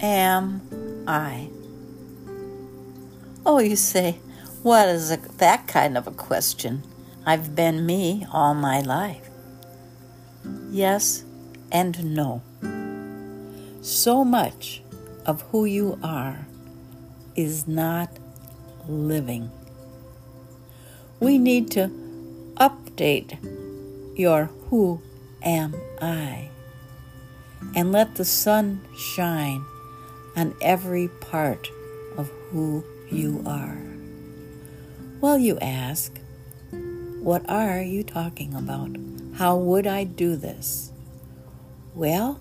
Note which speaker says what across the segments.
Speaker 1: am I? Oh, you say, what is a, that kind of a question? I've been me all my life. Yes and no. So much of who you are is not living. We need to update your who am I and let the sun shine on every part of who you are. Well, you ask, what are you talking about? How would I do this? Well,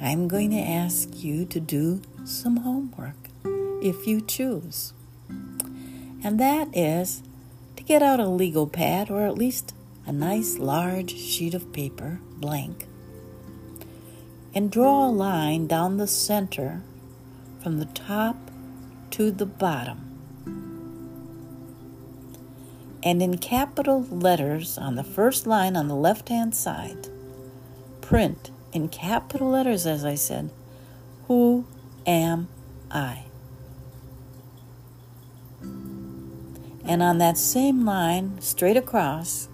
Speaker 1: I'm going to ask you to do some homework if you choose. And that is to get out a legal pad or at least a nice large sheet of paper, blank, and draw a line down the center from the top to the bottom. And in capital letters on the first line on the left hand side, print in capital letters, as I said, Who am I? And on that same line, straight across,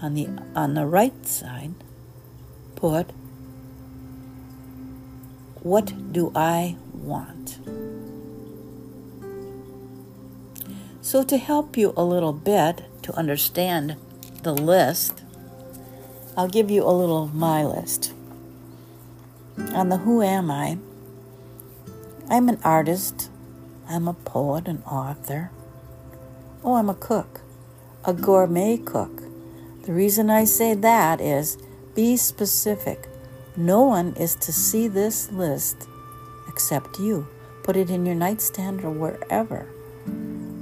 Speaker 1: on the on the right side, put what do I want? So, to help you a little bit to understand the list, I'll give you a little of my list. On the Who Am I, I'm an artist, I'm a poet, an author. Oh, I'm a cook, a gourmet cook. The reason I say that is be specific. No one is to see this list except you. Put it in your nightstand or wherever.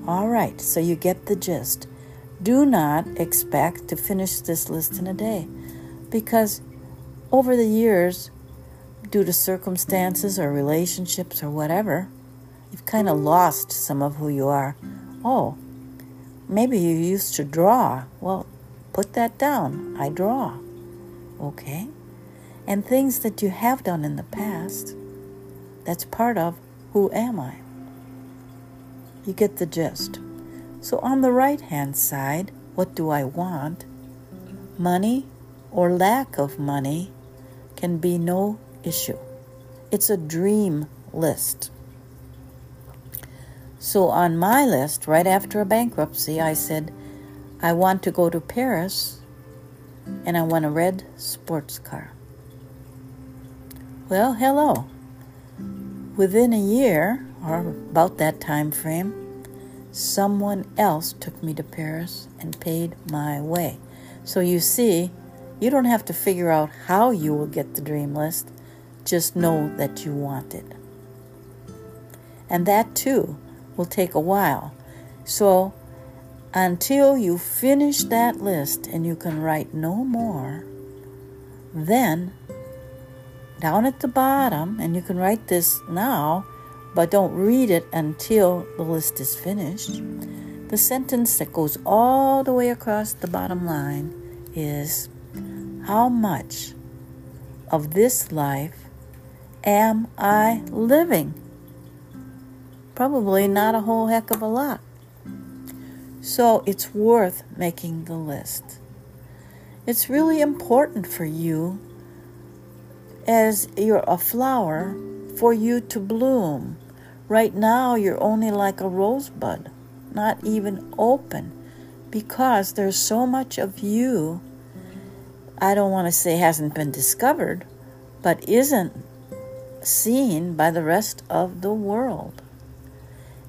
Speaker 1: All right, so you get the gist. Do not expect to finish this list in a day because over the years, due to circumstances or relationships or whatever, you've kind of lost some of who you are. Oh, maybe you used to draw. Well, put that down. I draw. Okay? And things that you have done in the past, that's part of who am I? You get the gist. So on the right hand side, what do I want? Money or lack of money can be no issue. It's a dream list. So on my list, right after a bankruptcy, I said, I want to go to Paris and I want a red sports car. Well, hello. Within a year, or about that time frame, someone else took me to Paris and paid my way. So you see, you don't have to figure out how you will get the dream list, just know that you want it. And that too will take a while. So until you finish that list and you can write no more, then down at the bottom, and you can write this now but don't read it until the list is finished. The sentence that goes all the way across the bottom line is How much of this life am I living? Probably not a whole heck of a lot. So it's worth making the list. It's really important for you as you're a flower for you to bloom. Right now, you're only like a rosebud, not even open, because there's so much of you, I don't want to say hasn't been discovered, but isn't seen by the rest of the world.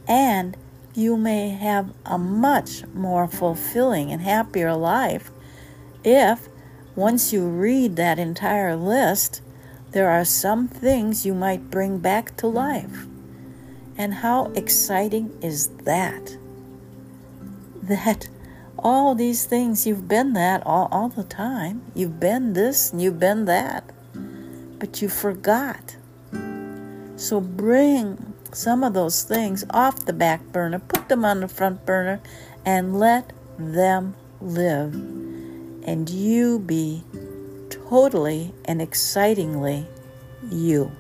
Speaker 1: And you may have a much more fulfilling and happier life if, once you read that entire list, there are some things you might bring back to life. And how exciting is that? That all these things, you've been that all, all the time. You've been this and you've been that. But you forgot. So bring some of those things off the back burner, put them on the front burner, and let them live. And you be totally and excitingly you.